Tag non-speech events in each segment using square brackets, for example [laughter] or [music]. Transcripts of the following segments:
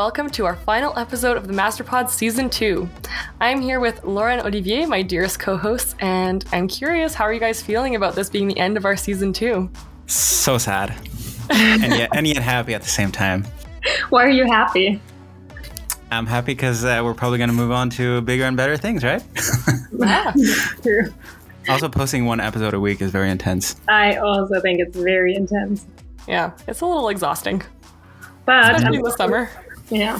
welcome to our final episode of the Masterpod Season 2. I'm here with Laura and Olivier, my dearest co hosts, and I'm curious how are you guys feeling about this being the end of our Season 2? So sad. [laughs] and, yet, and yet happy at the same time. Why are you happy? I'm happy because uh, we're probably going to move on to bigger and better things, right? [laughs] Yeah. True. also, posting one episode a week is very intense. I also think it's very intense. yeah, it's a little exhausting, But especially in the summer. Yeah.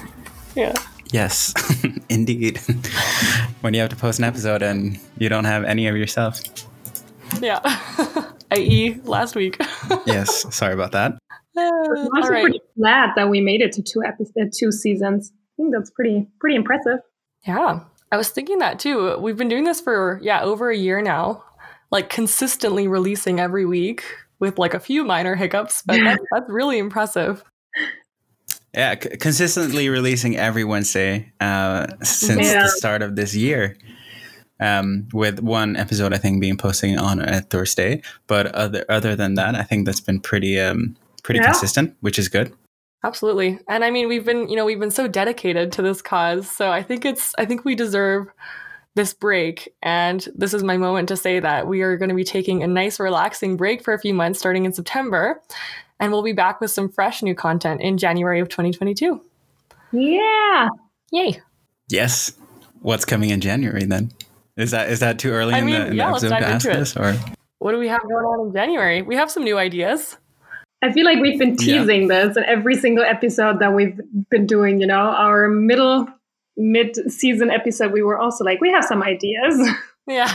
Yeah. Yes, [laughs] indeed. [laughs] when you have to post an episode and you don't have any of yourself. Yeah. [laughs] i.e., last week. Yes, sorry about that. Uh, I'm also right. pretty glad that we made it to two episodes, uh, two seasons. I think that's pretty pretty impressive. Yeah. I was thinking that too. We've been doing this for, yeah, over a year now, like consistently releasing every week with like a few minor hiccups, but that's, that's really impressive. Yeah, c- consistently releasing every Wednesday uh, since Yeah. the start of this year. Um, with one episode, I think, being posting on a Thursday, but other other than that, I think that's been pretty um, pretty Yeah. consistent, which is good. Absolutely. And I mean, we've been, you know, we've been so dedicated to this cause. So I think it's, I think we deserve this break. And this is my moment to say that we are going to be taking a nice, relaxing break for a few months starting in September. And we'll be back with some fresh new content in January of 2022. Yeah. Yay. Yes. What's coming in January then? Is that is that too early I in, mean, the, in yeah, the let's episode to dive ask into it. this? Or What do we have going on in January? We have some new ideas. I feel like we've been Yeah. teasing this in every single episode that we've been doing, you know, our middle mid season episode, we were also like, we have some ideas. [laughs] Yeah.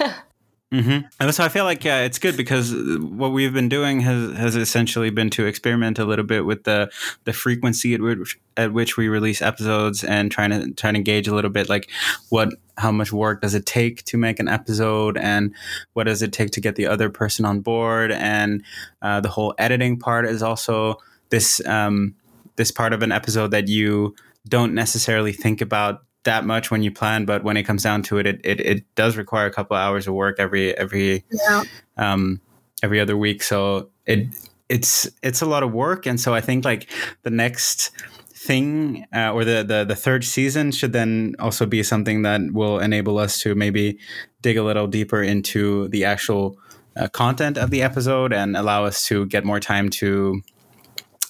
[laughs] hmm And so I feel like yeah, it's good because what we've been doing has has essentially been to experiment a little bit with the the frequency at which at which we release episodes and trying to trying to gauge a little bit like what how much work does it take to make an episode and what does it take to get the other person on board? And uh, the whole editing part is also this um, this part of an episode that you don't necessarily think about that much when you plan, but when it comes down to it, it, it, it does require a couple of hours of work every every yeah. um, every other week. So it it's it's a lot of work, and so I think like the next thing uh, or the, the the third season should then also be something that will enable us to maybe dig a little deeper into the actual uh, content of the episode and allow us to get more time to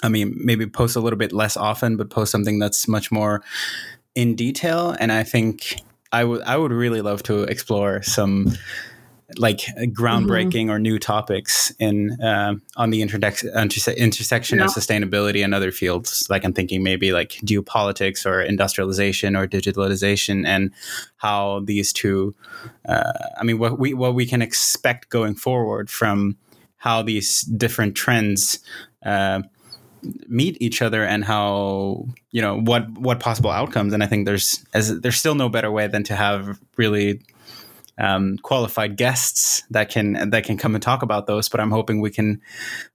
I mean, maybe post a little bit less often, but post something that's much more in detail. And I think I would I would really love to explore some like groundbreaking or new topics in um on the interdex- interse- intersection of sustainability and other fields. Like I'm thinking maybe like geopolitics or industrialization or digitalization, and how these two. Uh, I mean, what we what we can expect going forward from how these different trends. Uh, meet each other and how you know what what possible outcomes. And i think there's as there's still no better way than to have really um, qualified guests that can that can come and talk about those. But i'm hoping we can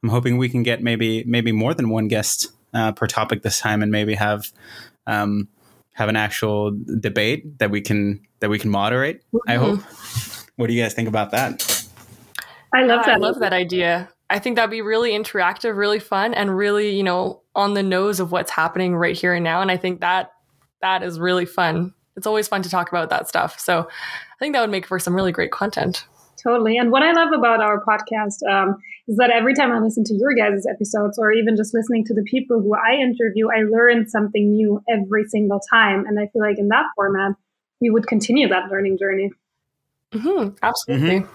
i'm hoping we can get maybe maybe more than one guest uh, per topic this time and maybe have um, have an actual debate that we can that we can moderate. I hope. What do you guys think about that? I love that. I love that idea. I think that'd be really interactive, really fun, and really, you know, on the nose of what's happening right here and now. And I think that that is really fun. It's always fun to talk about that stuff. So I think that would make for some really great content. Totally. And what I love about our podcast um, is that every time I listen to your guys' episodes or even just listening to the people who I interview, I learn something new every single time. And I feel like in that format, we would continue that learning journey. hmm absolutely.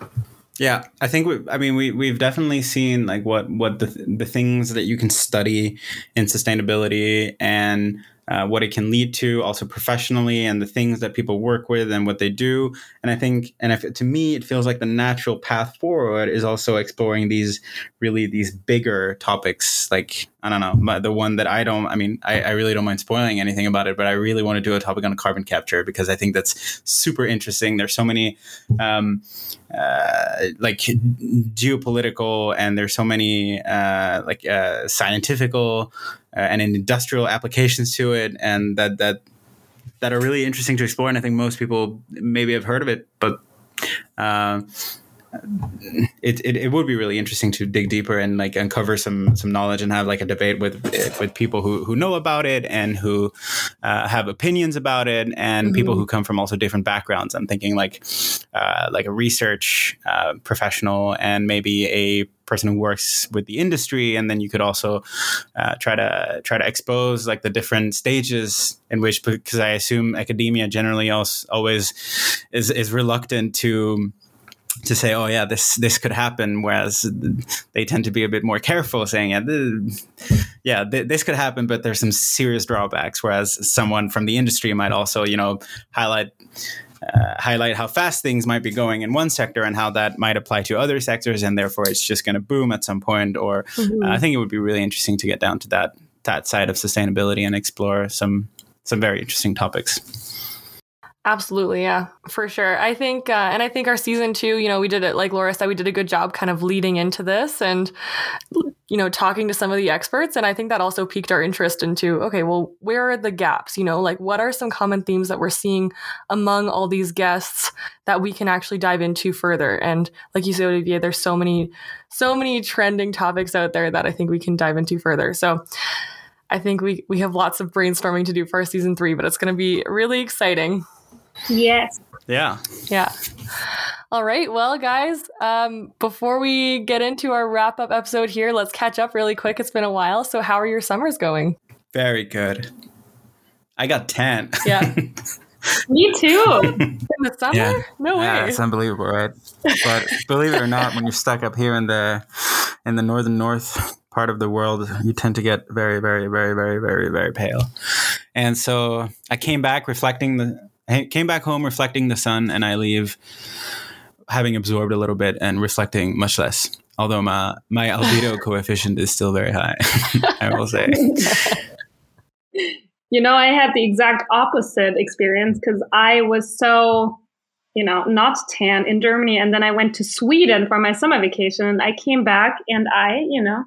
Yeah, I think we, I mean we we've definitely seen like what what the the things that you can study in sustainability and uh, what it can lead to, also professionally, and the things that people work with and what they do. And I think, and if to me, it feels like the natural path forward is also exploring these really these bigger topics. Like I don't know, the one that I don't. I mean, I, I really don't mind spoiling anything about it, but I really want to do a topic on carbon capture because I think that's super interesting. There's so many. Um, uh, like geopolitical and there's so many uh, like uh, scientifical uh, and in industrial applications to it and that that that are really interesting to explore and i think most people maybe have heard of it but uh, it, it, it would be really interesting to dig deeper and like uncover some some knowledge and have like a debate with with people who, who know about it and who uh, have opinions about it and mm-hmm. people who come from also different backgrounds. I'm thinking like uh, like a research uh, professional and maybe a person who works with the industry and then you could also uh, try to try to expose like the different stages in which because i assume academia generally also always is is reluctant to to say, oh yeah, this this could happen, whereas they tend to be a bit more careful, saying, yeah, this, yeah, th- this could happen, but there's some serious drawbacks. Whereas someone from the industry might also, you know, highlight uh, highlight how fast things might be going in one sector and how that might apply to other sectors, and therefore it's just going to boom at some point. Or mm-hmm. uh, I think it would be really interesting to get down to that that side of sustainability and explore some some very interesting topics. Absolutely, yeah, for sure. I think, uh, and I think our season two, you know, we did it like Laura said, we did a good job kind of leading into this and, you know, talking to some of the experts. And I think that also piqued our interest into, okay, well, where are the gaps? You know, like what are some common themes that we're seeing among all these guests that we can actually dive into further? And like you said, Olivier, there's so many, so many trending topics out there that I think we can dive into further. So, I think we we have lots of brainstorming to do for our season three, but it's going to be really exciting. Yes. Yeah. Yeah. All right. Well, guys, um, before we get into our wrap up episode here, let's catch up really quick. It's been a while. So, how are your summers going? Very good. I got 10. Yeah. [laughs] Me too. In the summer? Yeah. No way. Yeah, it's unbelievable, right? But believe it or not, when you're stuck up here in the in the northern north part of the world, you tend to get very, very, very, very, very, very pale. And so I came back reflecting the I came back home reflecting the sun, and I leave having absorbed a little bit and reflecting much less. Although my my albedo [laughs] coefficient is still very high, [laughs] I will say. You know, I had the exact opposite experience because I was so, you know, not tan in Germany, and then I went to Sweden for my summer vacation, and I came back and I, you know,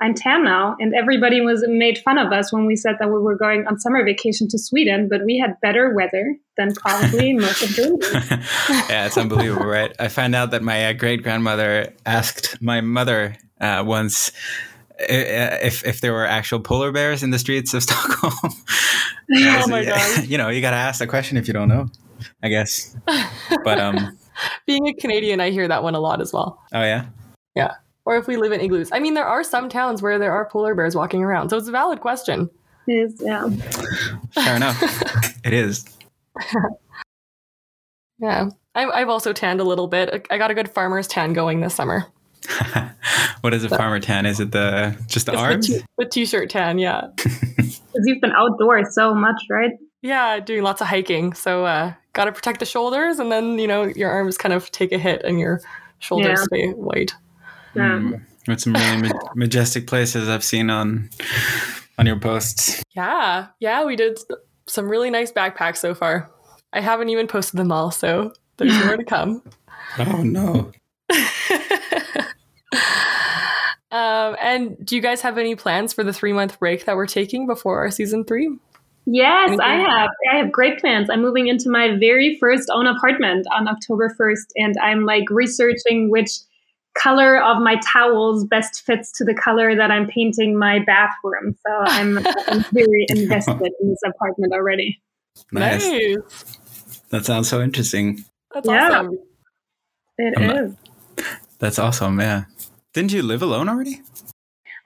I'm Tam now. And everybody was made fun of us when we said that we were going on summer vacation to Sweden, but we had better weather than probably [laughs] most of Germany. [laughs] yeah, it's unbelievable, right? I found out that my uh, great grandmother asked my mother uh, once uh, if if there were actual polar bears in the streets of [laughs] Stockholm. oh my god! You know, you got to ask the question if you don't know. I guess. But um, being a Canadian, I hear that one a lot as well. Oh yeah. Yeah or if we live in igloos. I mean, there are some towns where there are polar bears walking around, so it's a valid question. It is, yeah. Fair [laughs] enough. it is. [laughs] yeah, I've, I've also tanned a little bit. I got a good farmer's tan going this summer. [laughs] what is a so, farmer tan? Is it the just the arms? The, t- the t-shirt tan, yeah. Because you've been outdoors so much, right? Yeah, doing lots of hiking. So uh, got to protect the shoulders, and then you know your arms kind of take a hit, and your shoulders yeah. stay white. Mm. With some really ma- [laughs] majestic places I've seen on on your posts. Yeah, yeah, we did some really nice backpacks so far. I haven't even posted them all, so there's more to come. [laughs] Oh no. [laughs] um, and do you guys have any plans for the three month break that we're taking before our season three? Yes, Anything? I have. I have great plans. I'm moving into my very first own apartment on October 1st, and I'm like researching which color of my towels best fits to the color that I'm painting my bathroom. So I'm, [laughs] I'm very invested in this apartment already. Nice. nice. That sounds so interesting. That's yeah, awesome. It I'm is. that's awesome. Yeah. Didn't you live alone already?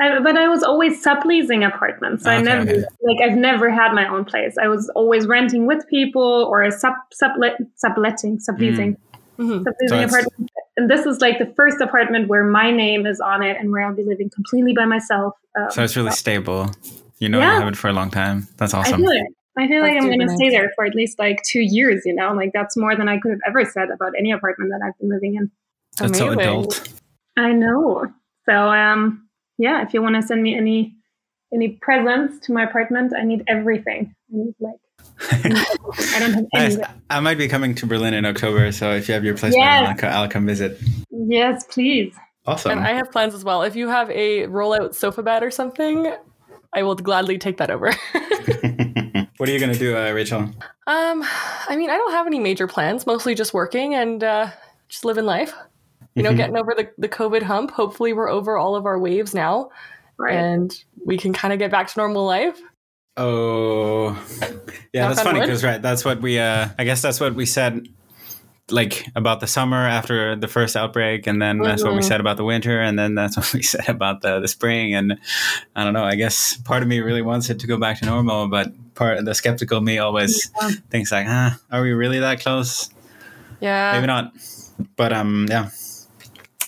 I, but I was always subleasing apartments. So okay, I never okay. like I've never had my own place. I was always renting with people or sub sublet subletting subleasing. Mm. Mm-hmm. Subleasing so apartments and this is like the first apartment where my name is on it and where I'll be living completely by myself. Um, so it's really so. stable. You know, yeah. you have it for a long time. That's awesome. I feel, it. I feel like I'm going to stay there for at least like two years. You know, like that's more than I could have ever said about any apartment that I've been living in. That's Amazing. so adult. I know. So, um, yeah, if you want to send me any any presents to my apartment, I need everything. I need like I don't have nice. I might be coming to Berlin in October, so if you have your place, yes. I'll come visit. Yes, please. Awesome. And I have plans as well. If you have a rollout sofa bed or something, I will gladly take that over. [laughs] [laughs] what are you gonna do, uh, Rachael? Um, I mean, I don't have any major plans. Mostly just working and uh, just living life. you know, Mhm. getting over the, the COVID hump. Hopefully, we're over all of our waves now Right. and we can kind of get back to normal life. Oh, yeah, that's funny because right, that's what we. Uh, I guess that's what we said, like about the summer after the first outbreak, and then that's what we Mhm. said about the winter, and then that's [laughs] what we said about the the spring. And I don't know. I guess part of me really wants it to go back to normal, but part the skeptical me always Yeah. thinks like, ah, are we really that close? Yeah. Maybe not. But um, yeah,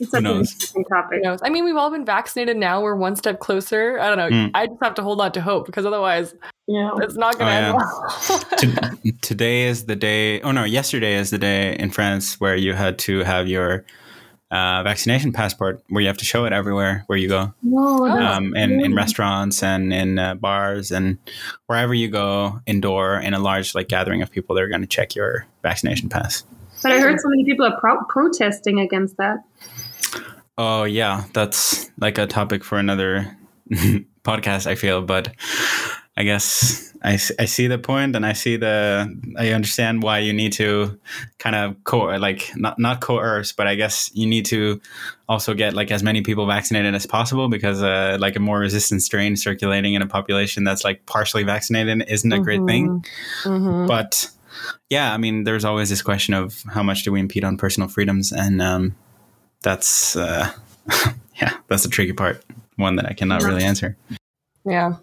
It's who such an knows? interesting topic. Who knows? I mean, we've all been vaccinated now. We're one step closer. I don't know. Mm. I just have to hold on to hope because otherwise Yeah. it's not going to Oh, end yeah. well. [laughs] To- today is the day. Oh no, yesterday is the day in France where you had to have your uh, vaccination passport, where you have to show it everywhere where you go, No, Oh. that's um, in, in restaurants and in uh, bars and wherever you go indoor in a large like gathering of people. They're going to check your vaccination pass. But I heard so many people are pro- protesting against that. Oh yeah, that's like a topic for another [laughs] podcast. I feel, but I guess I, I see the point, and I see the I understand why you need to kind of co- like not not coerce, but I guess you need to also get like as many people vaccinated as possible because uh, like a more resistant strain circulating in a population that's like partially vaccinated isn't a great thing. Mhm. But yeah, I mean, there's always this question of how much do we impede on personal freedoms, and um, that's uh, [laughs] yeah, that's the tricky part. One that I cannot really answer. Yeah.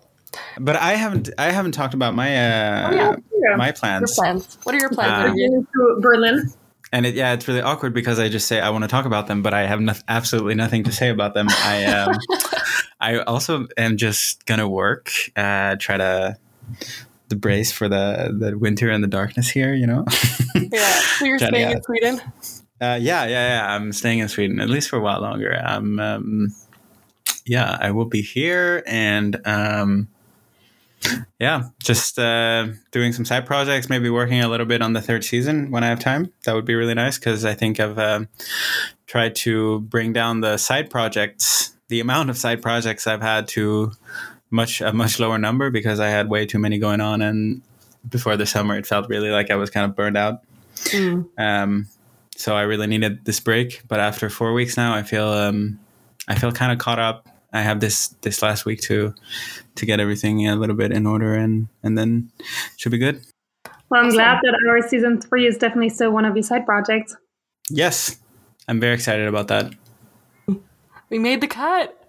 But I haven't I haven't talked about my uh, Oh, yeah. Yeah. my Your plans, plans. What are your plans? Uh, Olivier? Going to Berlin. and it, yeah, it's really awkward because I just say I want to talk about them, but I have no, absolutely nothing to say about them. I um, [laughs] I also am just gonna work, uh, try to the brace for the the winter and the darkness here. You know. [laughs] yeah. So you're staying uh, in Sweden? Uh, yeah, yeah, yeah. I'm staying in Sweden at least for a while longer. Um, um, yeah, I will be here and um, yeah, just uh, doing some side projects. Maybe working a little bit on the third season when I have time. That would be really nice because I think I've um tried to bring down the side projects, the amount of side projects I've had to much a much lower number because I had way too many going on and before the summer it felt really like I was kind of burned out. Mm. Um, so I really needed this break. But after four weeks now, I feel um, I feel kind of caught up. I have this this last week to to get everything a little bit in order, and and then should be good. Well, I'm Awesome. glad that our season three is definitely still one of your side projects. Yes, I'm very excited about that. We made the cut.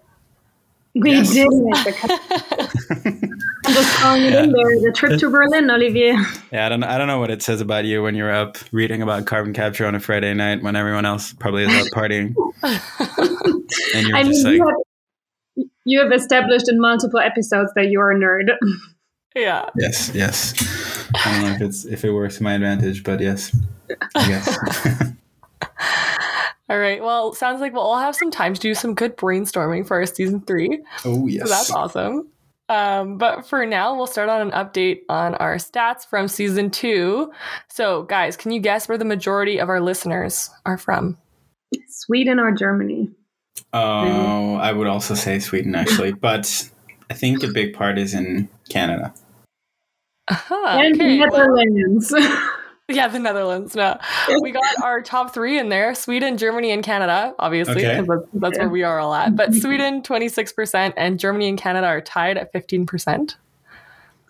We Yes. did make the cut. [laughs] I'm just throwing it in there. The trip to Berlin, Olivier. Yeah, I don't I don't know what it says about you when you're up reading about carbon capture on a Friday night when everyone else probably is out partying, [laughs] and you're I mean, just like, you have, you have established in multiple episodes that you are a nerd. [laughs] yeah. yes, yes. I don't know if it's if it works to my advantage, but yes, I guess. [laughs] All right. Well, sounds like we'll all have some time to do some good brainstorming for our season three. oh So that's awesome. Um, but for now, we'll start on an update on our stats from season two. So, guys, can you guess where the majority of our listeners are from? Sweden or Germany? Oh, I would also say Sweden actually, [laughs] but I think a big part is in Canada. Aha, and okay. well- Netherlands. [laughs] yeah, the Netherlands. No, we got our top three in there: Sweden, Germany, and Canada. Obviously, Okay. 'cause that's, that's where we are all at. But [laughs] Sweden, twenty six percent, and Germany and Canada are tied at fifteen percent.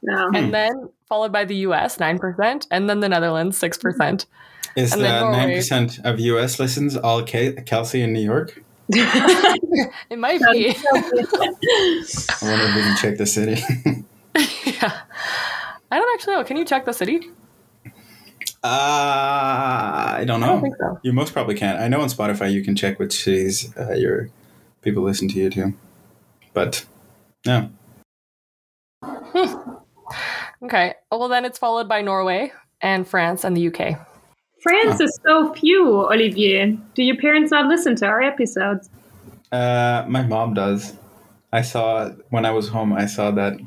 no. And then followed by the U.S. nine percent, and then the Netherlands six percent. Mm-hmm. Is And the nine percent of U.S. listens all Ke- Kelsey in New York? [laughs] It might be. [laughs] I wonder if we can check the city. yeah. I don't actually know. Can you check the city? Uh, I don't I know. don't think so. You most probably can't. I know on Spotify you can check which cities uh, your people listen to you to, but no. Okay. Well, then it's followed by Norway and France and the UK. France is so few, Olivier. Do your parents not listen to our episodes? Uh, my mom does. I saw when I was home. I saw that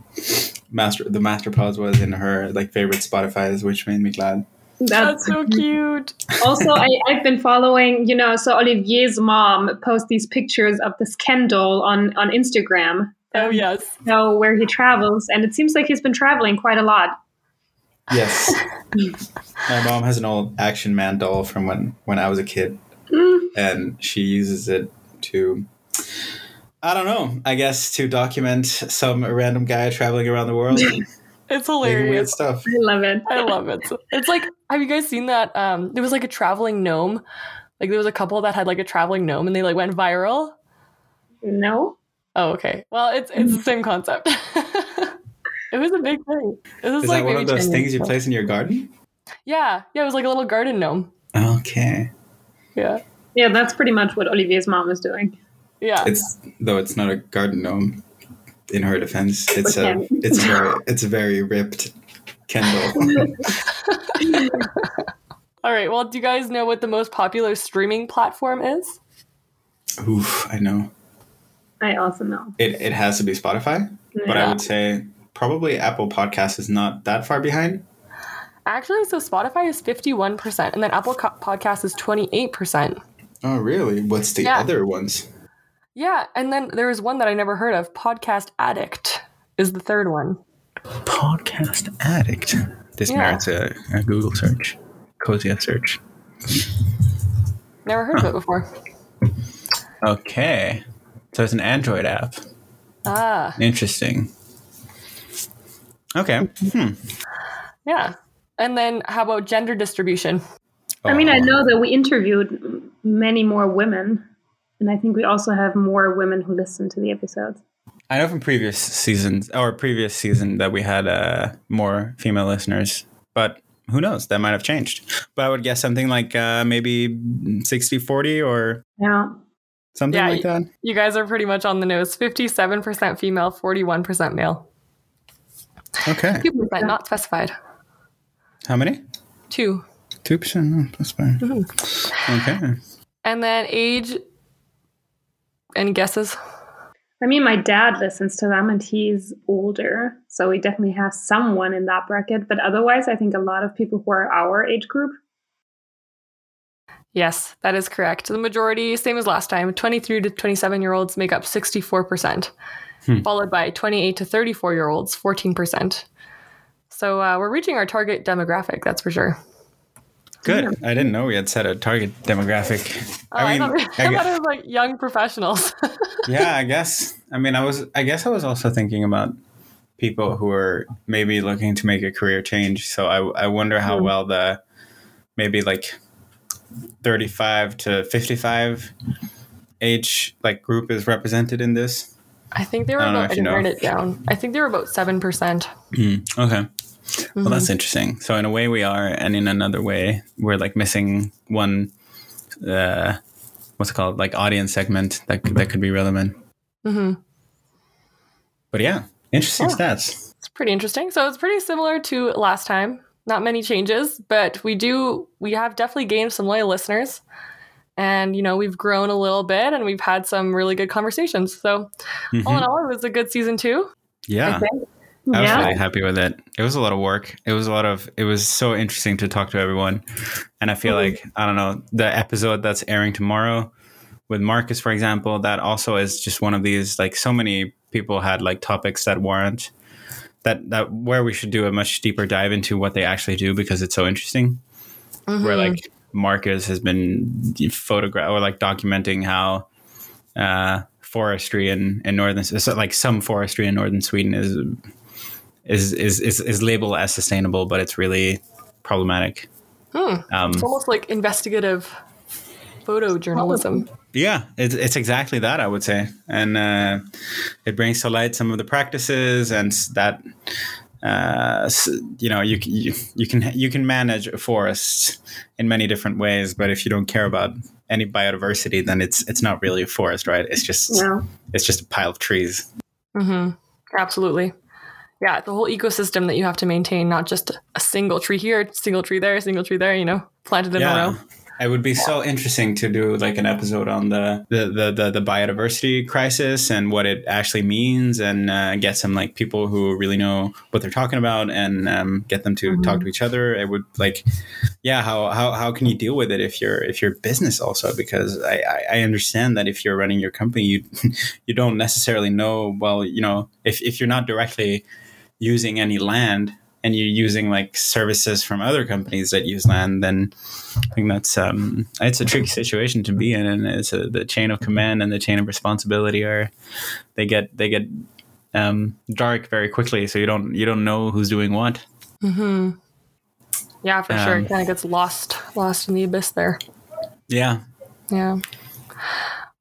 master the Masterpod was in her like favorite Spotify's, which made me glad. That's so [laughs] cute. also, I, I've been following, you know, so Olivier's mom posts these pictures of this Ken doll on, on Instagram. Oh, yes. know where he travels, and it seems like he's been traveling quite a lot. Yes, [laughs] my mom has an old Action Man doll from when when I was a kid. Mm, and she uses it to. I don't know. I guess to document some random guy traveling around the world, [laughs] It's making weird stuff. I love it. I love it. It's like, have you guys seen that? Um, there was like a traveling gnome. Like there was a couple that had like a traveling gnome, and they like went viral. No. Oh, okay. Well, it's it's the same concept. [laughs] it was a big thing. It was Is like that one of those things years you place in your garden? Yeah, yeah. It was like a little garden gnome. Okay. Yeah, Yeah, that's pretty much what Olivier's mom is doing. yeah. It's though it's not a garden gnome. In her defense, it's a it's a very it's a very ripped Ken doll. [laughs] All right. Well, do you guys know what the most popular streaming platform is? Oof, I know. I also know. It it has to be Spotify, but I would say probably Apple Podcast is not that far behind. Actually, so Spotify is fifty-one percent, and then Apple Co- Podcast is twenty-eight percent. Oh, really? What's the Yeah. other ones? Yeah, and then there is one that I never heard of. Podcast Addict is the third one. Podcast Addict. This Yeah. merits a, a Google search, cozy search. Never heard of it before. Okay, so it's an Android app. Ah, Interesting. Okay. Hmm. yeah. And then how about gender distribution? I mean, I Oh. know that we interviewed many more women, and I think we also have more women who listen to the episodes. I know from previous seasons or previous season that we had uh, more female listeners, but who knows? That might have changed. But I would guess something like uh, maybe 60 40 or Yeah. something Yeah, like that. You guys are pretty much on the nose. Fifty-seven percent female, forty-one percent male. Okay. Two percent not specified. How many? Two. 2%. Oh, that's fine. Okay. And then age and guesses. I mean, my dad listens to them and he's older. So we definitely have someone in that bracket. But otherwise, I think a lot of people who are our age group. Yes, that is correct. The majority, same as last time, 23 to 27 year olds make up 64%, Hmm. followed by 28 to 34 year olds, 14%. So uh, we're reaching our target demographic, that's for sure. Good. I didn't know we had set a target demographic. Oh, I, thought, I, I thought it was like young professionals. [laughs] yeah, I guess. I mean, I was. I guess I was also thinking about people who are maybe looking to make a career change. So I, I wonder how Hmm. well the maybe like thirty-five to fifty-five age like group is represented in this. I think they were I about, I didn't know. write it down. I think they were about 7%. percent Mm, okay. Well, Mhm. that's interesting. So in a way we are, and in another way we're like missing one. Uh, what's it called? Like audience segment that could- that could be relevant. hmm But yeah, interesting Yeah. stats. It's pretty interesting. So it's pretty similar to last time. Not many changes, but we do we have definitely gained some loyal listeners. And you know, we've grown a little bit and we've had some really good conversations. So all Mhm. in all, it was a good season two. Yeah. I was yeah. really happy with it. It was a lot of work. It was a lot of. It was so interesting to talk to everyone, and I feel Mhm. like I don't know the episode that's airing tomorrow with Marcus, for example. That also is just one of these. Like so many people had like topics that warrant that that where we should do a much deeper dive into what they actually do because it's so interesting. Where Mhm. like Marcus has been photograph or like documenting how uh, forestry in in northern so like some forestry in northern Sweden is is is is, is labeled as sustainable, but it's really problematic. Hmm. Um, it's almost like investigative photojournalism. yeah, it's it's exactly that I would say, and uh, it brings to light some of the practices and that. Uh, you know, you, you you can you can manage a forest in many different ways, but if you don't care about any biodiversity, then it's it's not really a forest, right? It's just it's just a pile of trees. hmm Absolutely. Yeah, the whole ecosystem that you have to maintain, not just a single tree here, single tree there, single tree there, you know, planted in a row. It would be so interesting to do like an episode on the the, the, the, the biodiversity crisis and what it actually means and uh, get some like people who really know what they're talking about and um, get them to Mhm. talk to each other. It would like, yeah, how, how, how can you deal with it if you're if you're business also? Because I, I, I understand that if you're running your company, you [laughs] you don't necessarily know, well, you know, if, if you're not directly using any land and you're using like services from other companies that use land, then I think that's um, it's a tricky situation to be in, and it's a, the chain of command and the chain of responsibility are they get they get um, dark very quickly, so you don't you don't know who's doing what. Mm-hmm. Yeah, for sure. Um, It kind of gets lost lost in the abyss there. Yeah. Yeah.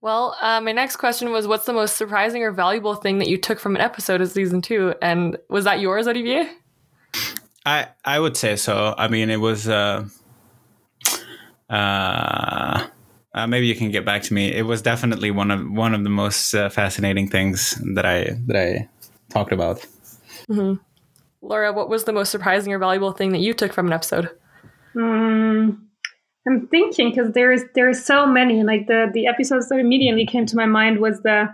Well, uh, my next question was, what's the most surprising or valuable thing that you took from an episode of season two? And was that yours, Olivier? I I would say so. I mean, it was. Uh, uh, uh, maybe you can get back to me. It was definitely one of one of the most uh, fascinating things that I that I talked about. Laura, what was the most surprising or valuable thing that you took from an episode? Mm, I'm thinking because there is there are so many. Like the the episodes that immediately came to my mind was the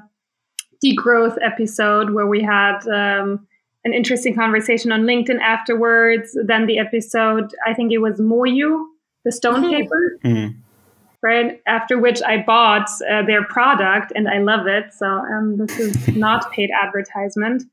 degrowth episode where we had um, an interesting conversation on LinkedIn afterwards. Then the episode, I think it was Moyu, the stone Mhm. paper, Mhm. right? After which I bought uh, their product and I love it. So um, this is [laughs] not paid advertisement.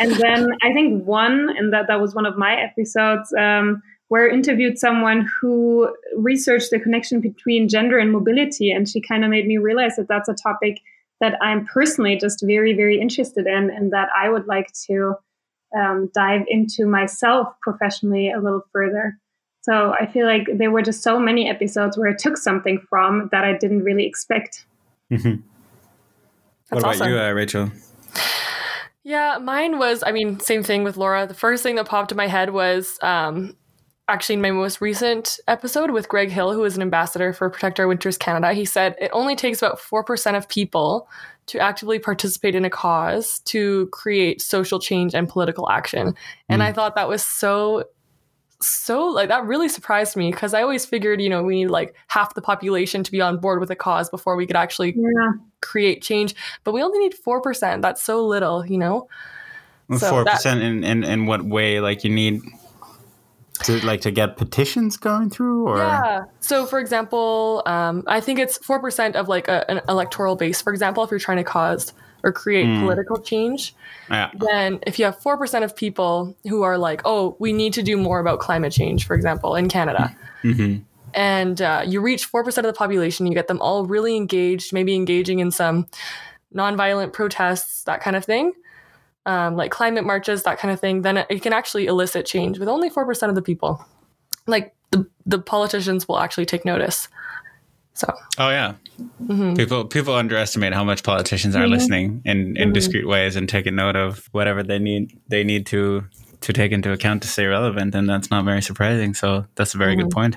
And then I think one, and that that was one of my episodes, um, where I interviewed someone who researched the connection between gender and mobility, and she kind of made me realize that that's a topic that I'm personally just very, very interested in, and that I would like to um, dive into myself professionally a little further. So I feel like there were just so many episodes where I took something from that I didn't really expect. Mhm. What about awesome. you, uh, Rachael? Yeah, mine was, I mean, same thing with Laura. The first thing that popped in my head was um, actually in my most recent episode with Greg Hill, who is an ambassador for Protect Our Winters Canada. He said it only takes about 4% of people to actively participate in a cause to create social change and political action. And I mm. thought that was so so like that really surprised me because I always figured, you know, we need like half the population to be on board with a cause before we could actually Yeah. create change. But we only need 4%. That's so little, you know? So Four that- percent in, in in what way? Like you need to like to get petitions going through, or Yeah. So, for example, um, I think it's 4% of like a, an electoral base. For example, if you're trying to cause or create Mm. political change, yeah. then if you have 4% of people who are like, oh, we need to do more about climate change, for example, in Canada, Mhm. and uh, you reach 4% of the population, you get them all really engaged, maybe engaging in some nonviolent protests, that kind of thing, um, like climate marches, that kind of thing, then it, it can actually elicit change with only 4% of the people. Like the, the politicians will actually take notice. So, Oh yeah. mhm. People people underestimate how much politicians are Mhm. listening in, in Mhm. discreet ways and taking note of whatever they need they need to to take into account to stay relevant, and that's not very surprising. So that's a very good point.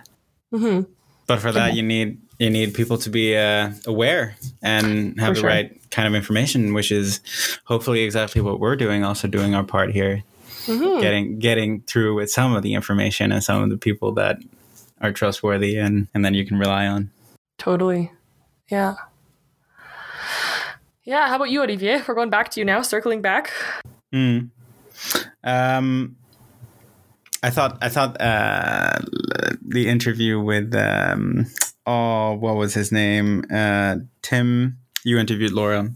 Mhm. But for that, you need you need people to be uh, aware and have For the sure. right kind of information, which is hopefully exactly what we're doing. Also doing our part here, Mhm. getting getting through with some of the information and some of the people that are trustworthy and and then you can rely on. Totally. Yeah. Yeah. How about you, Olivier? We're going back to you now, circling back. Mm. Um, I thought I thought uh, the interview with um, oh, what was his name? Uh, Tim. You interviewed Laura.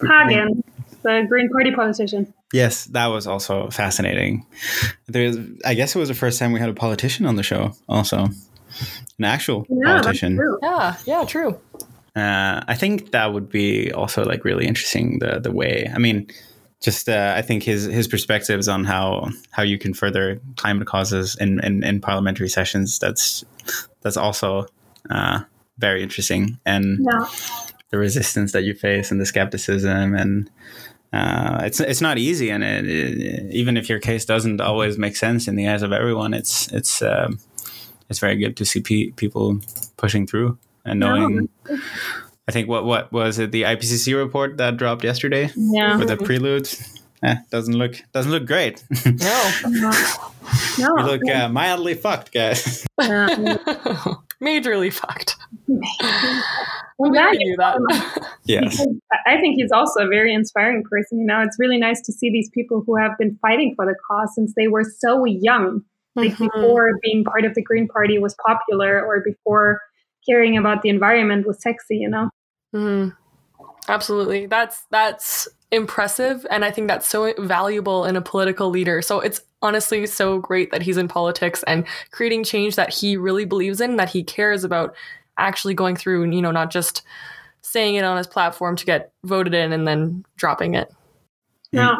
Hagen, the Green Party politician. Yes, that was also fascinating. There's, I guess it was the first time we had a politician on the show. Also, an actual Yeah, politician. Yeah. Yeah. True. Uh, I think that would be also like really interesting. The the way I mean, just uh, I think his his perspectives on how how you can further climate causes in in, in parliamentary sessions. That's that's also uh, very interesting, and Yeah. the resistance that you face and the skepticism and. Uh, it's it's not easy, and it, it, even if your case doesn't always make sense in the eyes of everyone, it's it's um, it's very good to see pe- people pushing through and knowing. I think what what was it the IPCC report that dropped yesterday Yeah. with the preludes? Eh, doesn't look doesn't look great. No. [laughs] No. we look uh, mildly fucked, guys. Yeah. [laughs] Majorly fucked. [laughs] Well, We that already knew that. [laughs] yes. I think he's also a very inspiring person. You know, it's really nice to see these people who have been fighting for the cause since they were so young, like Mhm. before being part of the Green Party was popular or before caring about the environment was sexy. You know. Mhm. Absolutely. That's that's impressive and I think that's so valuable in a political leader. So it's honestly so great that he's in politics and creating change that he really believes in, that he cares about actually going through and, you know, not just saying it on his platform to get voted in and then dropping it. Yeah.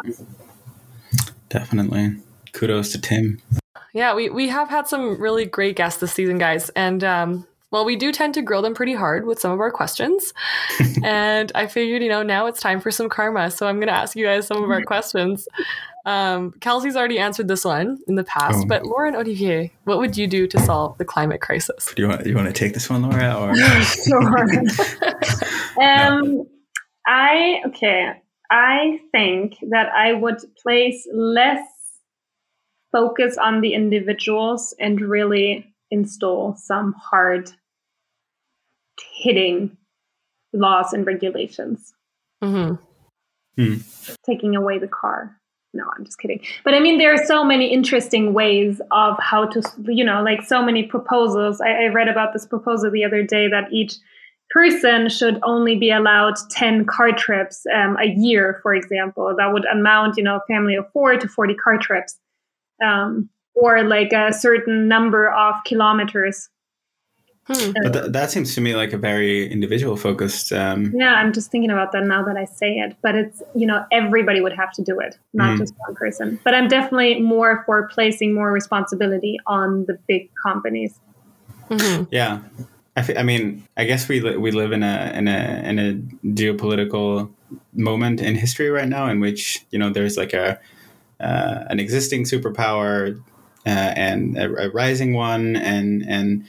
Definitely. Kudos to Tim. Yeah, we, we have had some really great guests this season, guys. And um, well, we do tend to grill them pretty hard with some of our questions. [laughs] and I figured, you know, now it's time for some karma. So I'm going to ask you guys some of our questions. Um, Kelsey's already answered this one in the past, Oh. but Laura and Olivier, what would you do to solve the climate crisis? Do you want you want to take this one, Laura? Or [laughs] sure. [laughs] um, I okay. I think that I would place less focus on the individuals and really install some hard hitting laws and regulations. hmm taking away the car. No, I'm just kidding. But I mean, there are so many interesting ways of how to, you know, like so many proposals. I, I read about this proposal the other day that each person should only be allowed 10 car trips um, a year, for example. That would amount, you know, a family of four to 40 car trips. Um, or like a certain number of kilometers. Hmm. but th- that seems to me like a very individual focused. Um, Yeah, I'm just thinking about that now that I say it. But it's, you know, everybody would have to do it, not Mm. just one person. But I'm definitely more for placing more responsibility on the big companies. hmm Yeah, I, mean, I guess we li- we live in a in a in a geopolitical moment in history right now in which you know there's like a uh, an existing superpower uh, and a, a rising one, and and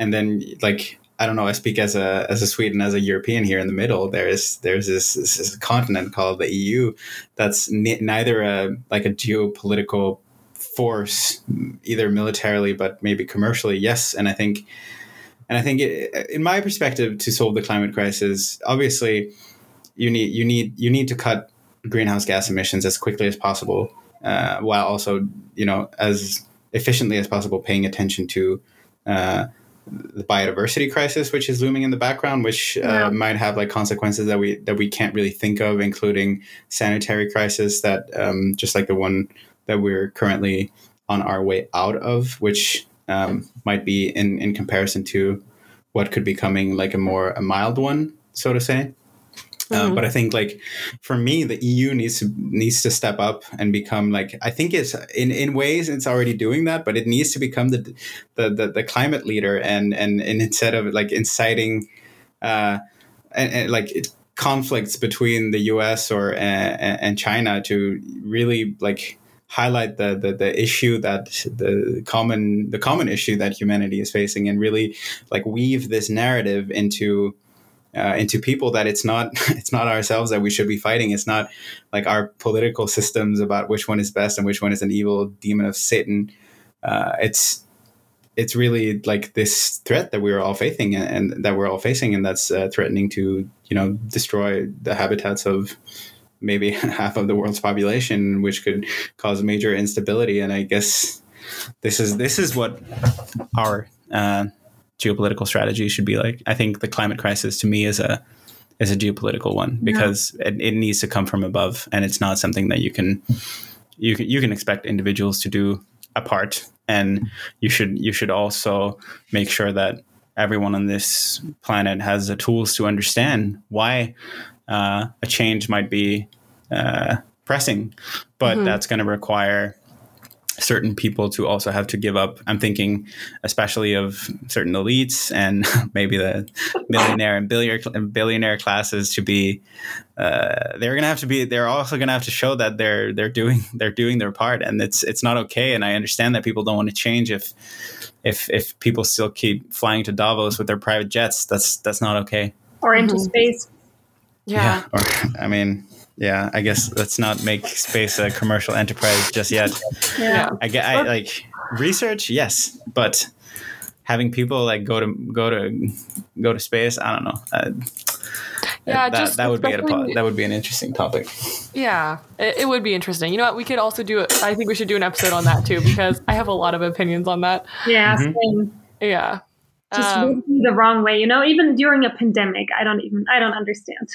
and then like I don't know. I speak as a as a Sweden as a European here in the middle. There's there's this, this, this continent called the EU that's ne- neither a like a geopolitical force either militarily but maybe commercially yes and i think and i think it, in my perspective to solve the climate crisis obviously you need you need you need to cut greenhouse gas emissions as quickly as possible uh, while also you know as efficiently as possible paying attention to uh, the biodiversity crisis which is looming in the background which uh, might have like consequences that we that we can't really think of including sanitary crisis that um, just like the one that we're currently on our way out of which um, might be in in comparison to what could be coming like a more a mild one so to say uh, Mhm. but I think like for me, the EU needs to needs to step up and become like I think it's in, in ways it's already doing that, but it needs to become the the, the, the climate leader and, and and instead of like inciting uh, and, and like it, conflicts between the U.S. or uh, and China to really like highlight the, the the issue that the common the common issue that humanity is facing and really like weave this narrative into uh, into people that it's not [laughs] it's not ourselves that we should be fighting. It's not like our political systems about which one is best and which one is an evil demon of Satan. Uh, it's it's really like this threat that we're all facing and, and that we're all facing, and that's uh, threatening to you know destroy the habitats of maybe [laughs] half of the world's population, which could cause major instability. And I guess this is this is what our uh, geopolitical strategy should be like. I think the climate crisis to me is a is a geopolitical one because it, it needs to come from above, and it's not something that you can you can you can expect individuals to do apart, and you should you should also make sure that everyone on this planet has the tools to understand why uh, a change might be uh, pressing, but Mhm. that's going to require certain people to also have to give up. I'm thinking especially of certain elites and [laughs] maybe the millionaire and billionaire, billionaire classes to be uh, they're gonna have to be they're also gonna have to show that they're they're doing [laughs] they're doing their part and it's it's not okay and I understand that people don't want to change if if if people still keep flying to Davos with their private jets that's that's not okay Or into Mhm. space. Yeah. or I mean yeah I guess let's not make space a commercial enterprise just yet Yeah. I get I, like research, yes, but having people like go to go to go to space, I don't know. Uh, Yeah, that, just that would be a, that would be an interesting topic. Yeah, it, it would be interesting. You know what? We could also do it. I think we should do an episode on that too because I have a lot of opinions on that. Yeah, Mhm. same. Yeah. Just Um, the wrong way. You know, even during a pandemic, I don't even I don't understand.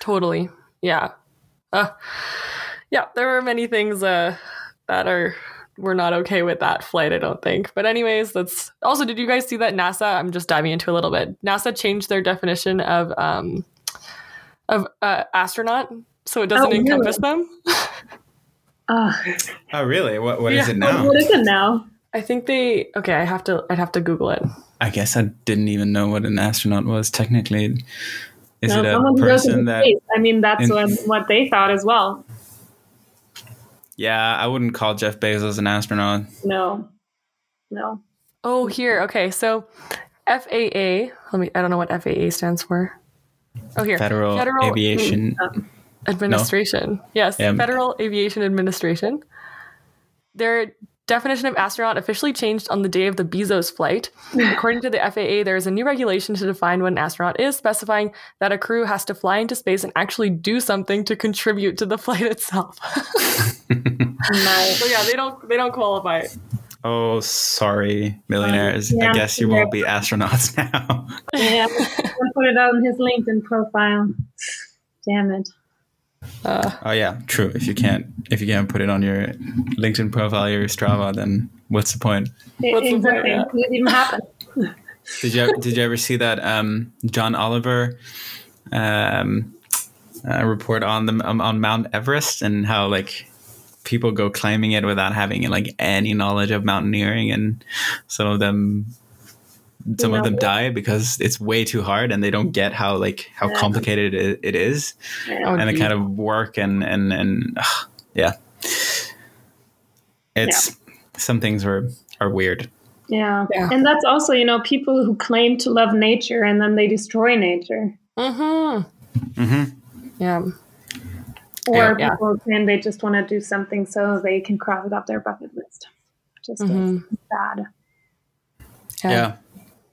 Totally. Yeah. Uh, yeah, there were many things uh, that are we're not okay with that flight, I don't think. But anyways, that's also did you guys see that NASA, I'm just diving into a little bit. NASA changed their definition of um of uh, astronaut so it doesn't Oh, really? encompass them. Uh, Oh, really? What What is Yeah. it now? what is it now? I think they okay, I have to I'd have to Google it. I guess I didn't even know what an astronaut was technically. Is No, it a someone who goes person that? space. I mean, that's in- what, what they thought as well. Yeah, I wouldn't call Jeff Bezos an astronaut. No, no. Oh, here. Okay. So FAA, let me I don't know what FAA stands for. Oh, here. Federal, Federal Aviation. Uh, Administration. Yes, Yeah. Federal Aviation Administration. Their definition of astronaut officially changed on the day of the Bezos flight. Hmm. According to the FAA, there is a new regulation to define what an astronaut is, specifying that a crew has to fly into space and actually do something to contribute to the [laughs] flight itself. Nice. so yeah, they don't they don't qualify. Oh, sorry, millionaires. Yeah, I guess you yeah. won't be astronauts [laughs] now. Yeah, I'll put it on his LinkedIn profile. Damn it. Uh, oh yeah, true. If you can't, if you can't put it on your LinkedIn profile, your Strava, then what's the point? What's the point, yeah. It didn't happen. [laughs] Did you Did you ever see that um, John Oliver um, uh, report on the um, on Mount Everest and how like people go climbing it without having like any knowledge of mountaineering, and some of them some of them Yeah. die because it's way too hard and they don't get how like how Yeah. complicated it, it is Yeah. Oh, and the kind of work and and and ugh, yeah it's some things are are weird Yeah. Yeah. And that's also, you know, people who claim to love nature and then they destroy nature. mm-hmm. hmm Yeah. Or Yeah. people claim they just want to do something so they can cross it off their bucket list. Just is Mhm. bad. yeah.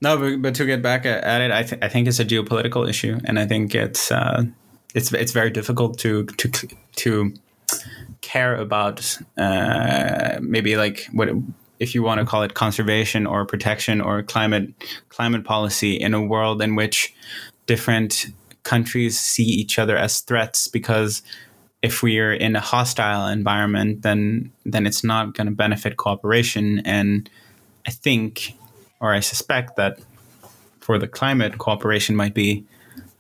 No, but, but to get back at, it, I, th- I think it's a geopolitical issue, and I think it's uh, it's it's very difficult to to to care about uh, maybe like what if you want to call it conservation or protection or climate climate policy in a world in which different countries see each other as threats because if we are in a hostile environment then then it's not going to benefit cooperation. And i think or I suspect that for the climate, cooperation might be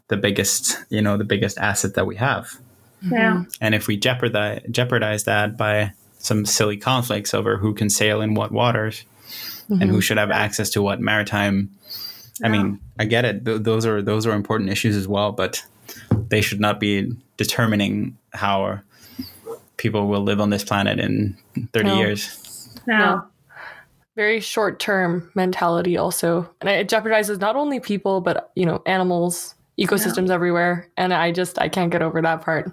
the biggest, you know, the biggest asset that we have. Yeah. And if we jeopardize jeopardize that by some silly conflicts over who can sail in what waters and who mm-hmm. should have access to what maritime, I mean, I get it. Th- those are those are important issues as well, but they should not be determining how people will live on this planet in 30 No. years. No. No. very short term mentality also. And it jeopardizes not only people but you know animals ecosystems everywhere. And i just i can't get over that part.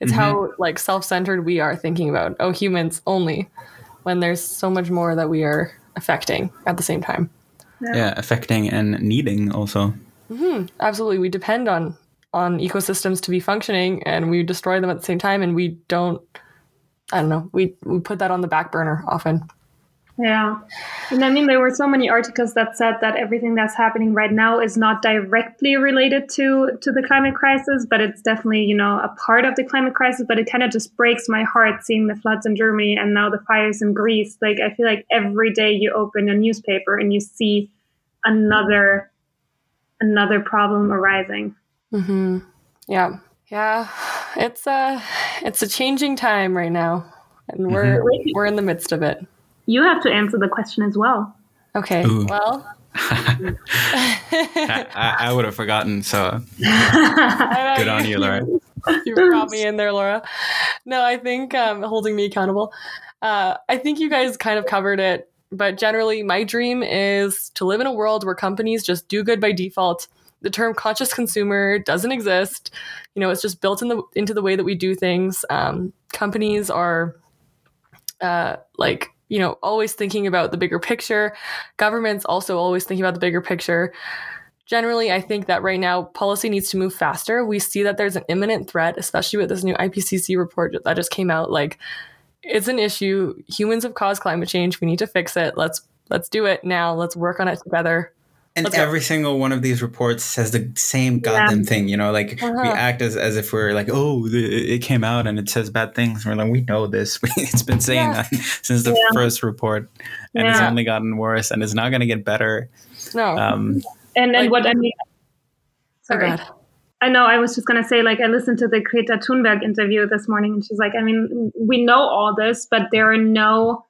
It's mm-hmm. how like self-centered we are thinking about oh humans only when there's so much more that we are affecting at the same time. Yeah, affecting and needing also. Mm-hmm. absolutely. We depend on on ecosystems to be functioning and we destroy them at the same time and we don't i don't know we we put that on the back burner often Yeah. And I mean, there were so many articles that said that everything that's happening right now is not directly related to, to the climate crisis, but it's definitely, you know, a part of the climate crisis. But it kind of just breaks my heart seeing the floods in Germany and now the fires in Greece. Like, I feel like every day you open a newspaper and you see another another problem arising. Mm-hmm. Yeah. Yeah. It's a it's a changing time right now. And we're Mhm. we're in the midst of it. You have to answer the question as well. Okay. Ooh. Well I, [laughs] [laughs] I, I would have forgotten. So [laughs] good on you, Laura. you brought me in there, Laura. No, I think um, holding me accountable. Uh, I think you guys kind of covered it, but generally, my dream is to live in a world where companies just do good by default. The term conscious consumer doesn't exist. You know, it's just built in the into the way that we do things. Um, companies are uh, like you know always thinking about the bigger picture. Governments also always thinking about the bigger picture. Generally i think that right now policy needs to move faster. We see that there's an imminent threat especially with this new ipcc report that just came out. Like it's an issue. Humans have caused climate change. We need to fix it. Let's let's do it now. Let's work on it together And Let's go. every single one of these reports says the same goddamn thing, you know, like we Uh-huh. act as, as if we're like, oh, the, it came out and it says bad things. We're like, we know this. [laughs] it's been saying Yeah. that [laughs] since the Yeah. first report, and it's only gotten worse, and it's not going to get better. No. Um, And and Like- what I mean. oh Sorry. god. I know. I was just gonna say, like, I listened to the Greta Thunberg interview this morning, and she's like, I mean, we know all this, but there are no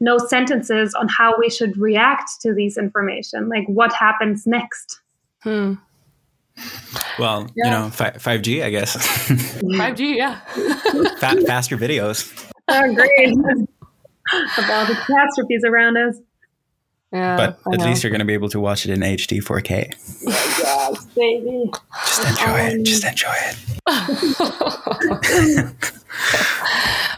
no sentences on how we should react to these information. Like, what happens next? Hmm. well, you know, fi- 5G, I guess. [laughs] 5G, yeah. Fa- faster videos. Oh, great! of all the catastrophes around us. Yeah. but I at know. least you're going to be able to watch it in HD 4K. Yes, baby. Just enjoy it. Just um, enjoy it. [laughs]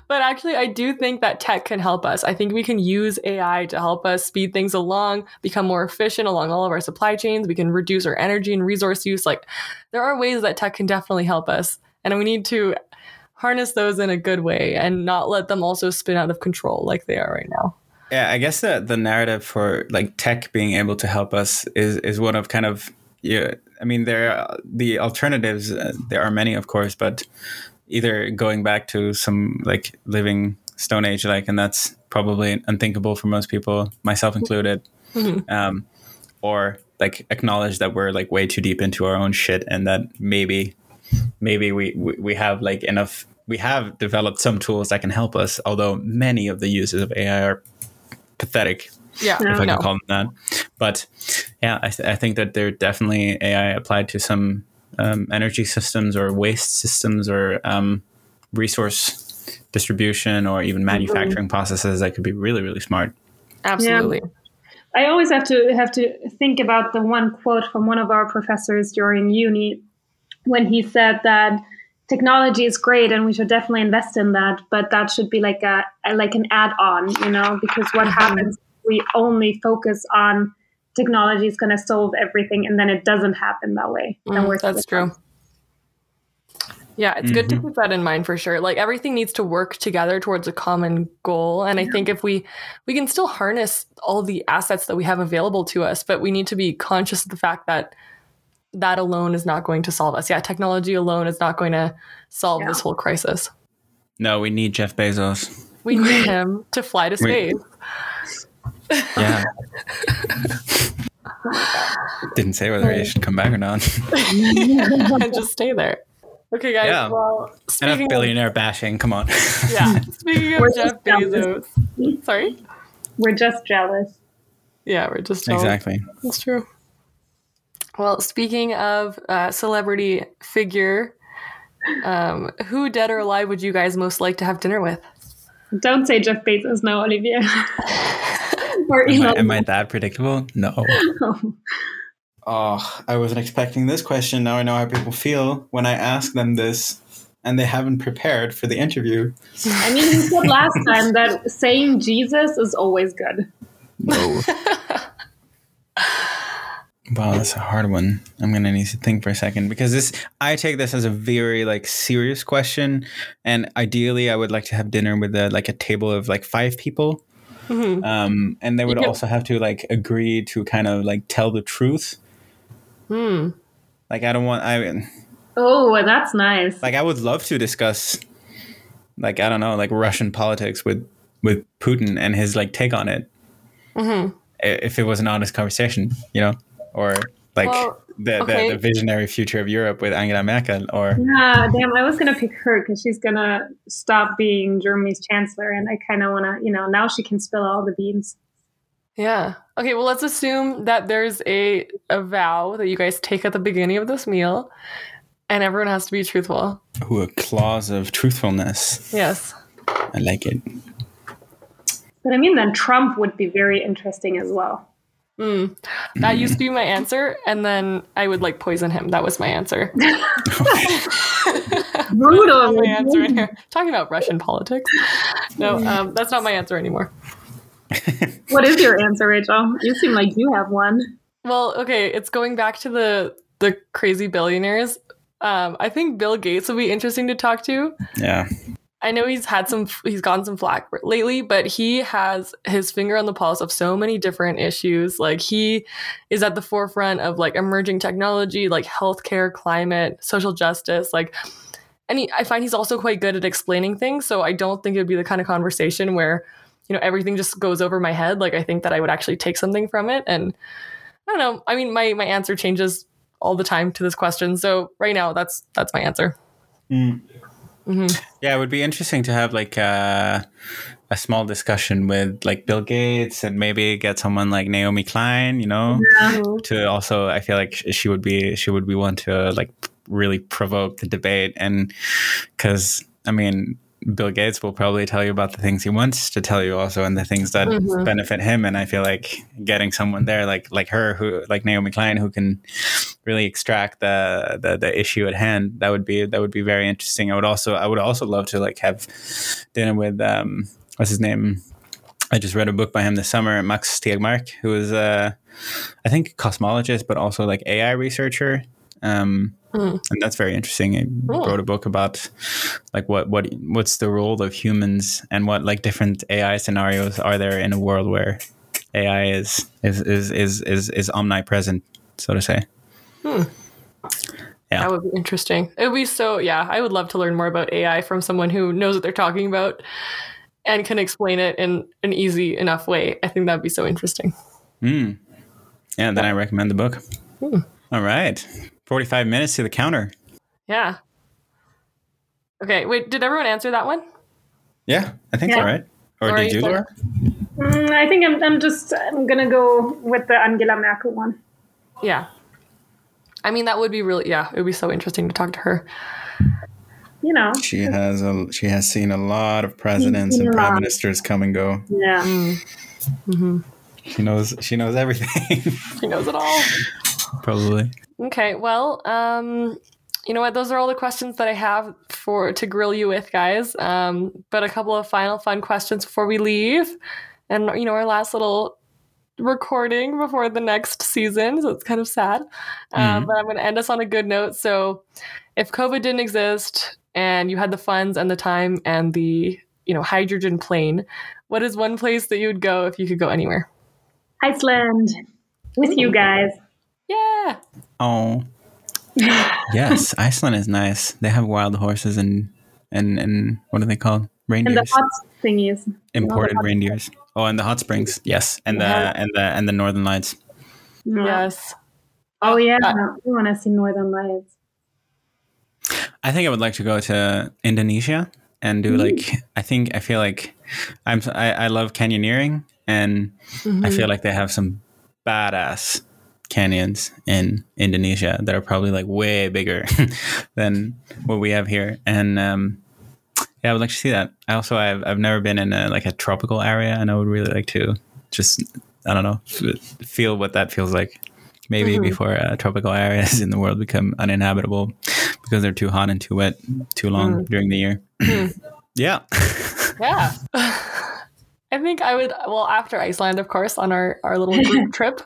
but actually, I do think that tech can help us. I think we can use AI to help us speed things along, become more efficient along all of our supply chains. We can reduce our energy and resource use. Like, there are ways that tech can definitely help us. And we need to harness those in a good way and not let them also spin out of control like they are right now. Yeah, I guess the the narrative for like tech being able to help us is is one of kind of yeah. I mean, there are the alternatives. Uh, there are many, of course, but either going back to some like living Stone Age, like, and that's probably unthinkable for most people, myself included, Mhm. um, or like acknowledge that we're like way too deep into our own shit, and that maybe maybe we we, we have like enough. We have developed some tools that can help us, although many of the uses of AI are pathetic, Yeah. if I no. can call them that. But yeah, I, th- I think that there definitely AI applied to some um, energy systems or waste systems or um, resource distribution or even manufacturing processes that could be really, really smart. Absolutely. I always have to have to think about the one quote from one of our professors during uni when he said that technology is great and we should definitely invest in that, but that should be like a, a- like an add-on, you know, because what happens if we only focus on technology is going to solve everything and then it doesn't happen that way. Mm, we're that's still- true. Yeah, it's good to keep that in mind for sure. Like everything needs to work together towards a common goal, and I think if we we can still harness all the assets that we have available to us, but we need to be conscious of the fact that that alone is not going to solve us. Yeah, technology alone is not going to solve Yeah. this whole crisis. No, we need Jeff Bezos. We need him to fly to We- space. Yeah. [laughs] Didn't say whether he should come back or not. [laughs] and just stay there. Okay, guys. Yeah. Well, Enough speaking of, billionaire bashing. Come on. yeah, [laughs] speaking of We're Jeff just jealous. Bezos. Sorry. We're just jealous. Yeah, we're just jealous. exactly. That's true. Well, speaking of uh, celebrity figure, um, who dead or alive would you guys most like to have dinner with? Don't say Jeff Bezos, no, Olivier. [laughs] or Am I, am I that predictable? No. Musk. [laughs] Oh, I wasn't expecting this question. Now I know how people feel when I ask them this and they haven't prepared for the interview. I mean, you said last time that saying Jesus is always good. No. [laughs] wow, that's a hard one. I'm going to need to think for a second because this I take this as a very like serious question and ideally I would like to have dinner with a, like a table of like 5 people. Mhm. Um, and they would also have to like agree to kind of like tell the truth. Hmm. Like I don't want I Oh, that's nice. like I would love to discuss like I don't know like Russian politics with with Putin and his like take on it Mhm. if it was an honest conversation, you know, or like Well, the, okay. the the visionary future of Europe with Angela Merkel or Yeah, damn, I was gonna pick her because she's gonna stop being Germany's chancellor, and I kind of wanna, you know, now she can spill all the beans. Yeah. Okay, well, let's assume that there's a, a vow that you guys take at the beginning of this meal, and everyone has to be truthful. who a clause of truthfulness. Yes. I like it. But I mean, then Trump would be very interesting as well. Mm. That used to be my answer, and then I would like poison him. That was my answer. [laughs] [laughs] Brutal. My answer in here. Talking about Russian politics. No, um, that's not my answer anymore. What is your answer, Rachael? You seem like you have one. Well, okay, it's going back to the the crazy billionaires. Um, I think Bill Gates would be interesting to talk to. yeah. I know he's had some, he's gotten some flack lately, but he has his finger on the pulse of so many different issues. Like he is at the forefront of like emerging technology, like healthcare, climate, social justice, like. And he, I find he's also quite good at explaining things. So I don't think it would be the kind of conversation where, you know, everything just goes over my head. Like I think that I would actually take something from it. And I don't know. I mean, my my answer changes all the time to this question. So right now, that's that's my answer. Mm. Mm-hmm. Yeah, it would be interesting to have like a, uh, a small discussion with like Bill Gates and maybe get someone like Naomi Klein, you know, yeah. to also. I feel like she would be she would be one to like really provoke the debate and because I mean Bill Gates will probably tell you about the things he wants to tell you also and the things that mm-hmm. benefit him. And I feel like getting someone there like like her who like Naomi Klein who can really extract the, the the issue at hand, that would be that would be very interesting. I would also I would also love to like have dinner with um what's his name? I just read a book by him this summer, Max Tegmark, who is uh I think cosmologist but also like AI researcher. Um Mm. And that's very interesting. He cool. wrote a book about like what what what's the role of humans and what like different AI scenarios are there in a world where AI is is is is is, is omnipresent, so to say. Hmm. Yeah. That would be interesting. It would be so yeah, I would love to learn more about AI from someone who knows what they're talking about and can explain it in an easy enough way. I think that'd be so interesting. Mm. Yeah, then I recommend the book. Hmm. All right. 45 minutes to the counter. Yeah. Okay, wait, did everyone answer that one? Yeah, I think yeah. so, right? Or, or did you, Laura? Mm, I think I'm, I'm just, I'm going to go with the Angela Merkel one. Yeah. I mean, that would be really, yeah, it would be so interesting to talk to her. You know, she has a, she has seen a lot of presidents and prime ministers come and go. Yeah. Mm. Mm-hmm. She knows, she knows everything. she knows it all. Probably. Okay, well, um, you know what? Those are all the questions that I have for to grill you with, guys. Um, but a couple of final fun questions before we leave, and you know our last little recording before the next season, so it's kind of sad. Um, mm-hmm. Um, but I'm going to end us on a good note. So, if COVID didn't exist and you had the funds and the time and the you know hydrogen plane, what is one place that you would go if you could go anywhere? Iceland with you guys. Yeah. Oh. yes, [laughs] Iceland is nice. They have wild horses and and and what are they called? Reindeers. And the hot thingies. Imported reindeers. Oh, and the hot springs. Yes, and the and the and the northern lights. Yes. Oh yeah, uh, we want to see northern lights. I think I would like to go to Indonesia and do mm. like I think I feel like I'm I, I love canyoneering and mm-hmm. I feel like they have some badass canyons in Indonesia that are probably like way bigger [laughs] than what we have here. And um, yeah, I would like to see that. I also I've I've never been in a, like a tropical area, and I would really like to just I don't know feel what that feels like. Maybe mm-hmm. before uh, tropical [laughs] areas in the world become uninhabitable because they're too hot and too wet too long mm. during the year. Mm. [clears throat] yeah. [laughs] yeah. I think I would, well, after Iceland, of course, on our, our little group [laughs] trip,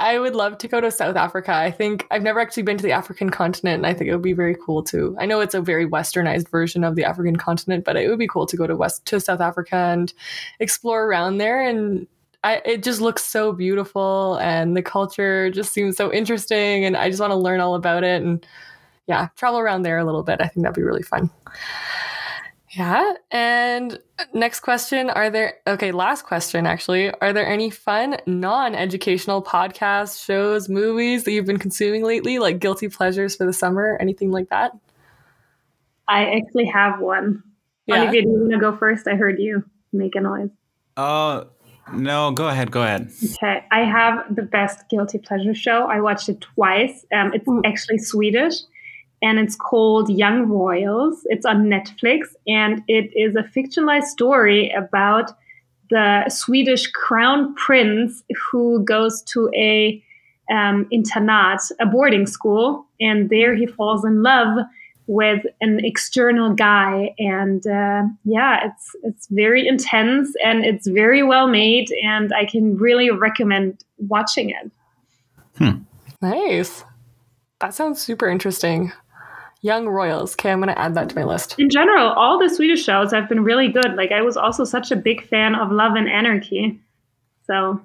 I would love to go to South Africa. I think I've never actually been to the African continent, and I think it would be very cool to. I know it's a very westernized version of the African continent, but it would be cool to go to West to South Africa and explore around there. And I, it just looks so beautiful, and the culture just seems so interesting, and I just want to learn all about it. And yeah, travel around there a little bit. I think that'd be really fun. Yeah. And next question Are there, okay, last question actually. Are there any fun non educational podcasts, shows, movies that you've been consuming lately, like guilty pleasures for the summer, anything like that? I actually have one. Yeah. Olivier, do you want to go first? I heard you make a noise. Oh, no, go ahead. Go ahead. Okay. I have the best guilty pleasure show. I watched it twice. Um, it's actually Swedish and it's called Young Royals. It's on Netflix, and it is a fictionalized story about the Swedish crown prince who goes to a um, internat, a boarding school, and there he falls in love with an external guy. And uh, yeah, it's it's very intense and it's very well made, and I can really recommend watching it. Hmm. Nice. That sounds super interesting. Young Royals. Okay, I'm going to add that to my list. In general, all the Swedish shows have been really good. Like I was also such a big fan of Love and Anarchy. So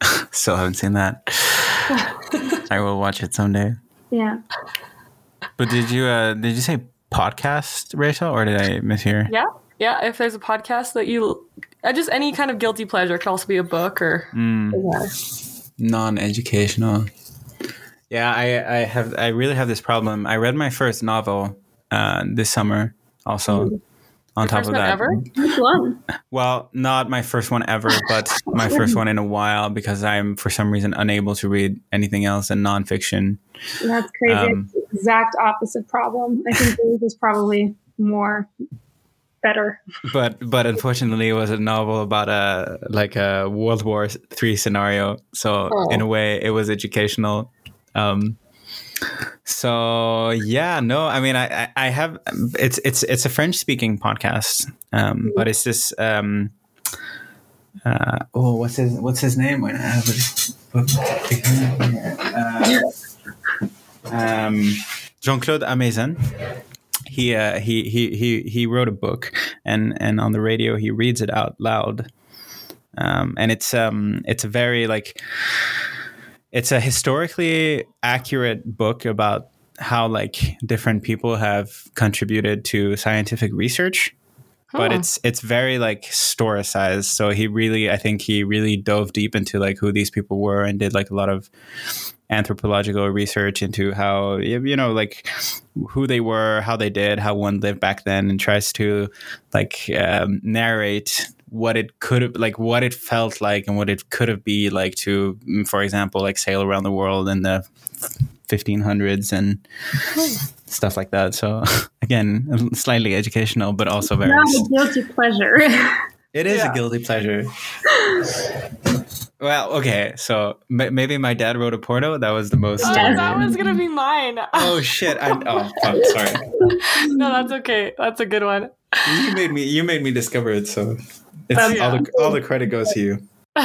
[laughs] Still haven't seen that. [laughs] I will watch it someday. yeah. But did you uh did you say podcast, Rachael, or did I mishear? Yeah. Yeah, if there's a podcast that you uh, just any kind of guilty pleasure it could also be a book or Mm. yeah. non-educational yeah i i have i really have this problem i read my first novel uh this summer also on top First of one that ever? Which one? well not my first one ever but my first one in a while because i'm for some reason unable to read anything else than nonfiction That's crazy. Um, exact opposite problem. I think yours is probably more better. but but unfortunately it was a novel about a like a world war three scenario so Oh. in a way it was educational um so yeah no i mean i i I have it's it's it's a french speaking podcast um but it's this um uh oh what's his what's his name? When I have it. Uh, um jean-claude Ameisen he uh, he he he he wrote a book and and on the radio he reads it out loud. Um, and it's um it's a very like it's a historically accurate book about how like different people have contributed to scientific research but it's it's very like storicized so he really i think he really dove deep into like who these people were and did like a lot of anthropological research into how you you know like who they were how they did how one lived back then and tries to like um, narrate what it could have like what it felt like and what it could have be like to mm, for example like sail around the world in the 1500s and [laughs] stuff like that so [laughs] again slightly educational but also very a guilty pleasure. [laughs] it is Yeah. a guilty pleasure. well, okay, so m- maybe my dad wrote a porno. That was the most. Oh, that was gonna be mine. Oh shit! I, oh, fuck, sorry. no, that's okay. That's a good one. You made me. You made me discover it. So it's Um, all the all the credit goes to you. [laughs]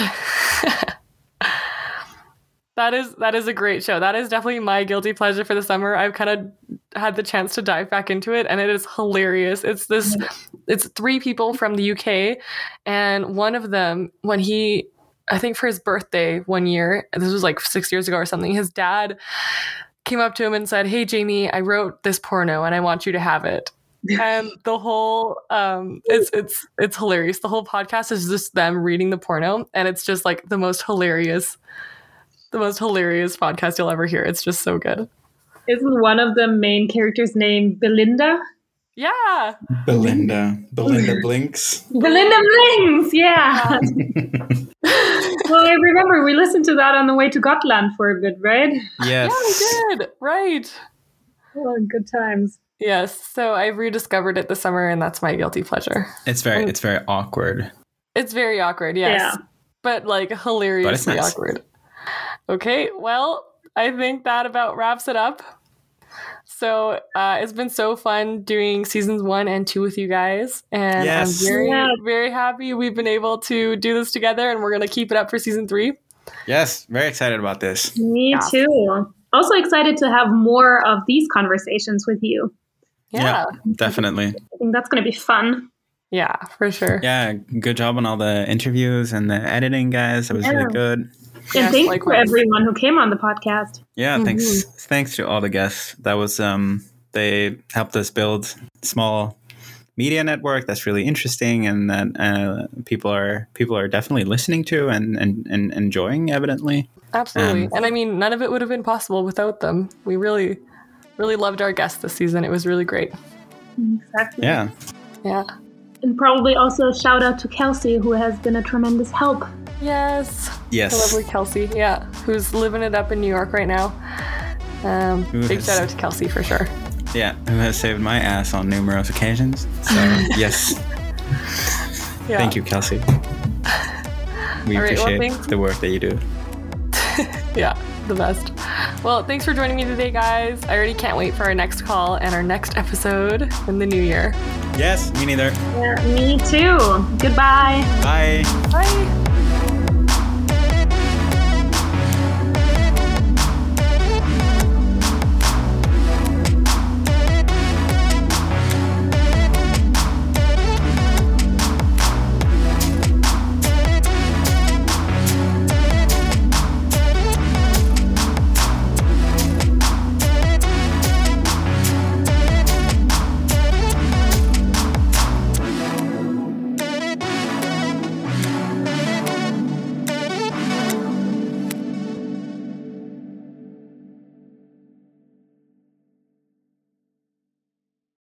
that is that is a great show. That is definitely my guilty pleasure for the summer. I've kind of had the chance to dive back into it and it is hilarious. It's this it's three people from the UK and one of them when he I think for his birthday one year, this was like 6 years ago or something, his dad came up to him and said, "Hey Jamie, I wrote this porno and I want you to have it." And the whole um it's it's it's hilarious the whole podcast is just them reading the porno and it's just like the most hilarious the most hilarious podcast you'll ever hear it's just so good Isn't one of the main characters named Belinda? yeah Belinda. Belinda blinks. Belinda Blinks, yeah. [laughs] [laughs] well, I remember we listened to that on the way to Gotland for a bit, right? Yes. yeah we did right Oh, good times. Yes so i rediscovered it this summer and that's my guilty pleasure It's very it's very awkward. it's very awkward yes Yeah. but like hilariously nice. awkward okay well i think that about wraps it up so uh, it's been so fun doing seasons one and two with you guys and Yes. i'm very Yeah. very happy we've been able to do this together and we're going to keep it up for season three Yes, very excited about this. Me Yeah. too. Also excited to have more of these conversations with you. Yeah definitely. I think that's going to be fun. yeah for sure Yeah, good job on all the interviews and the editing, guys. It was Yeah. really good. and Yes, thanks likewise. for everyone who came on the podcast. Yeah, thanks. Thanks to all the guests. That was um they helped us build small media network that's really interesting and that uh, people are people are definitely listening to and and, and enjoying evidently. absolutely Um, and i mean none of it would have been possible without them we really really loved our guests this season it was really great Exactly. Yeah. yeah And probably also a shout out to Kelsey, who has been a tremendous help. yes Yes. The lovely Kelsey, yeah, who's living it up in New York right now. Um, Who big has- shout out to Kelsey for sure. Yeah, who has saved my ass on numerous occasions. So, [laughs] yes. Yeah. Thank you, Kelsey. [laughs] We All right, well, appreciate thanks. the work that you do. [laughs] Yeah, the best. Well, thanks for joining me today, guys. I already can't wait for our next call and our next episode in the new year. Yes, me neither. Yeah, me too. Goodbye. Bye. Bye.